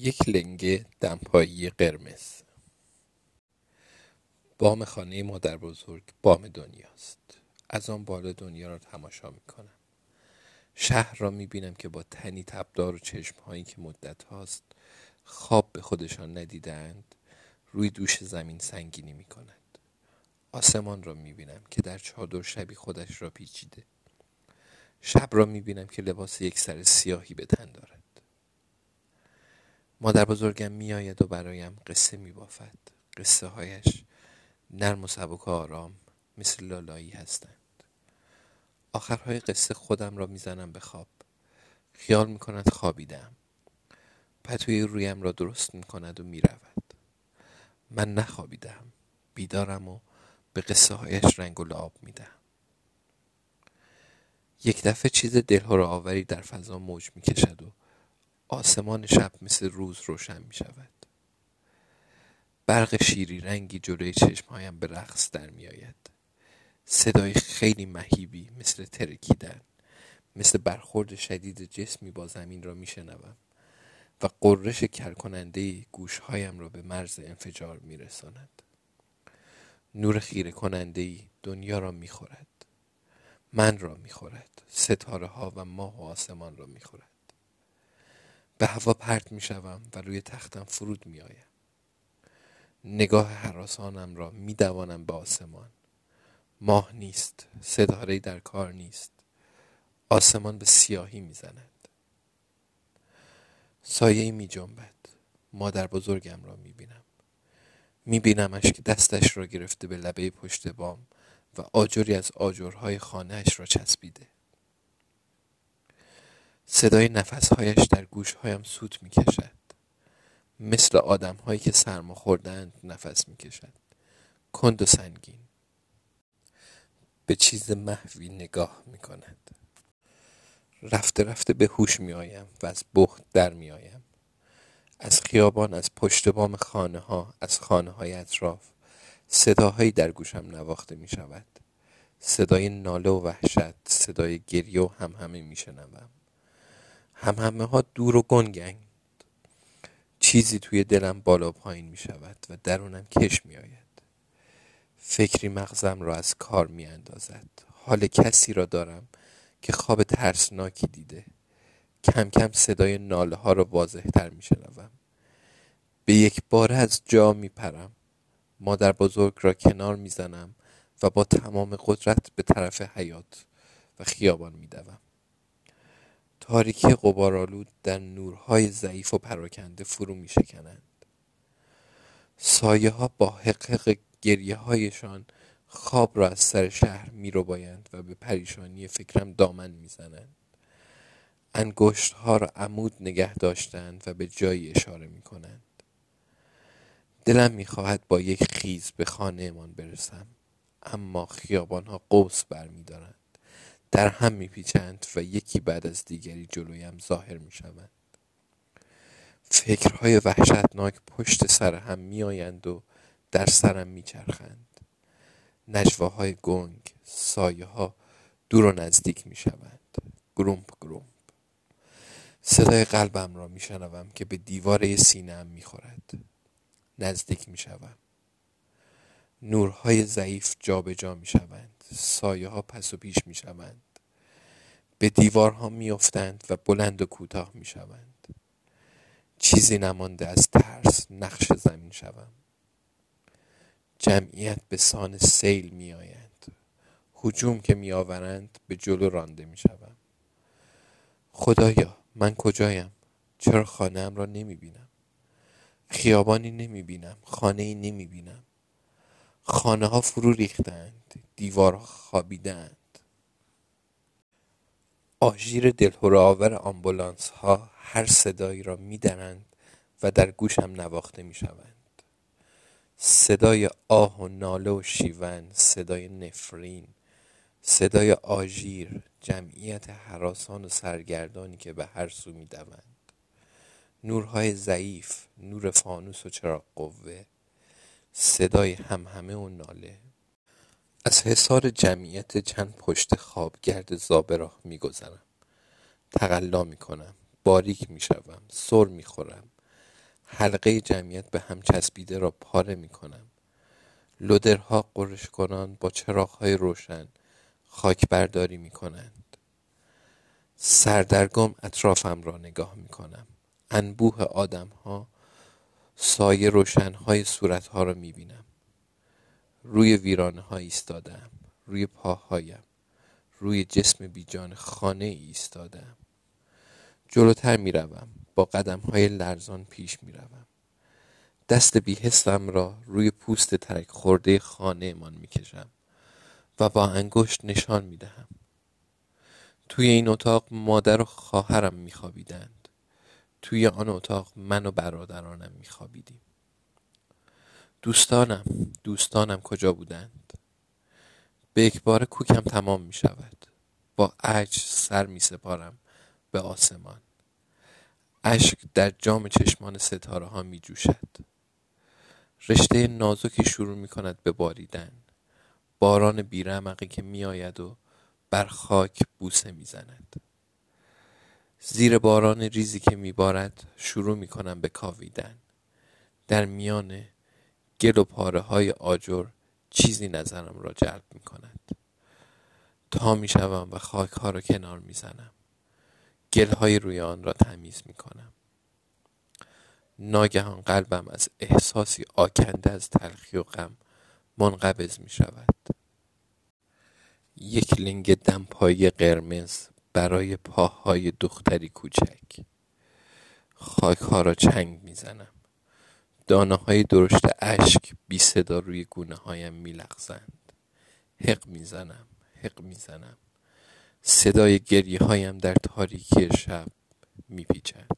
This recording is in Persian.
یک لنگه دمپایی قرمز. بام خانه مادر بزرگ بام دنیاست. از آن بالا دنیا را تماشا می کنم شهر را می بینم که با تنی تبدار و چشم هایی که مدت هاست خواب به خودشان ندیدند روی دوش زمین سنگینی می کند آسمان را می بینم که در چادر شبی خودش را پیچیده. شب را می بینم که لباس یک سر سیاهی به تن دارد. مادر بزرگم میآید و برایم قصه می بافد قصه هایش نرم و سبک و آرام مثل لالایی هستند. آخرهای قصه خودم را می‌زنم به خواب. خیال می کند خوابیدم پتوی رویم را درست می کند و می رود من نخوابیدم بیدارم و به قصه هایش رنگ و لعاب می دهم یک دفعه چیز دلهور آوری در فضا موج می کشد و آسمان شب مثل روز روشن می شود برق شیری رنگی جلوی چشمهایم به رقص در می آید صدای خیلی مهیبی مثل ترکیدن مثل برخورد شدید جسمی با زمین را می شنوم و قررش کرکننده گوشهایم را به مرز انفجار می رساند. نور خیره کننده دنیا را می خورد. من را می خورد. ستاره ها و ماه و آسمان را می خورد. به هوا پرت می شوم و روی تختم فرود می آیم. نگاه حراسانم را می دوانم به آسمان. ماه نیست ستاره در کار نیست. آسمان به سیاهی می زند. سایه می جنبد. مادر بزرگم را می بینم. می بینمش که دستش را گرفته به لبه پشت بام و آجری از آجرهای خانهش را چسبیده. صدای نفسهایش در گوشهایم سوت می کشد مثل آدم هایی که سرما خوردند نفس می کشد کند و سنگین. به چیز محوی نگاه می کند رفته رفته به هوش می آیم و از بخت در می آیم از خیابان از پشت بام خانه ها از خانه های اطراف صداهایی در گوشم نواخته می شود صدای ناله و وحشت صدای گریه و هم همه می شنوم هم همه ها دور و گنگنگ چیزی توی دلم بالا پایین می شود و درونم کش می آید. فکری مغزم را از کار می اندازد. حال کسی را دارم که خواب ترسناکی دیده. کم کم صدای ناله ها را واضح تر می شنوم. به یک بار از جا می پرم. مادر بزرگ را کنار می زنم و با تمام قدرت به طرف حیات و خیابان می دوم. تاریکی قبارالود در نورهای ضعیف و پراکنده فرو می شکنند سایه ها با حقق گریه هایشان خواب را از سر شهر می رو بایند و به پریشانی فکرم دامن می زنند انگشت ها را عمود نگه داشتند و به جایی اشاره می کنند دلم می خواهد با یک خیز به خانه امان برسم اما خیابان ها قوس بر می دارند در هم میپیچند و یکی بعد از دیگری جلویم ظاهر می‌شوند. فکرهای وحشتناک پشت سر هم میآیند و در سرم میچرخند. نجواهای گنگ سایه ها دور و نزدیک می‌شوند. گرومپ گرومپ. صدای قلبم را میشنوم که به دیواره سینهام می‌خورد. نزدیک می‌شوم. نورهای ضعیف جابجا می‌شوند سایه ها پس و پیش می شوند به دیوارها می افتند و بلند و کوتاه می شوند چیزی نمانده از ترس نقش زمین شوم. جمعیت به سان سیل می آیند حجوم که می آورند به جلو رانده می شوم خدایا من کجایم؟ چرا خانهام را نمی بینم خیابانی نمی بینم خانه خانه ها فرو ریختند دیوارها خوابیدند. آژیر دلهور آمبولانس ها هر صدایی را میدنند و در گوشم نواخته می‌شوند. صدای آه و ناله و شیون صدای نفرین صدای آژیر جمعیت حراسان و سرگردانی که به هر سو می‌دوند. نورهای ضعیف نور فانوس و چراغ قوه. صدای همهمه و ناله. از حصار جمعیت چند پشت خواب گرد زابراه میگذرم. تقلا می‌کنم باریک می‌شوم سر می‌خورم. حلقه جمعیت به هم چسبیده را پاره می کنم لودرها قرش کنان با چراغهای روشن خاک برداری می کنند سردرگم اطرافم را نگاه می کنم انبوه آدم ها سایه روشن های صورت را می بینم روی ویرانه ها ایستادم روی پاهایم. روی جسم بیجان خانه ایستادم جلوتر می روم با قدم های لرزان پیش می روم دست بیهستم را روی پوست ترک خورده خانه من می کشم و با انگشت نشان می دهم توی این اتاق مادر و خواهرم می خوابیدند توی آن اتاق من و برادرانم می خوابیدیم دوستانم دوستانم کجا بودند؟ به یکبار کوکم تمام می شود با سر می سپارم به آسمان. اشک در جام چشمان ستاره ها می جوشد رشته نازکی شروع می کند به باریدن. باران بیرمقی که می آید و بر خاک بوسه می زند زیر باران ریزی که می بارد شروع می کنم به کاویدن. در میان گل و پاره های آجر چیزی نظرم را جلب می کند تا می شوم و خاک ها را کنار می زنم گل های روی آن را تمیز می کنم ناگهان قلبم از احساسی آکنده از تلخی و غم منقبض می شود یک لنگ دمپایی قرمز برای پاهای دختری کوچک. خاک ها را چنگ می زنم دانه های درشت اشک بی صدا روی گونه هایم می لغزند حق می زنم حق می زنم صدای گریه هایم در تاریکی شب می پیچد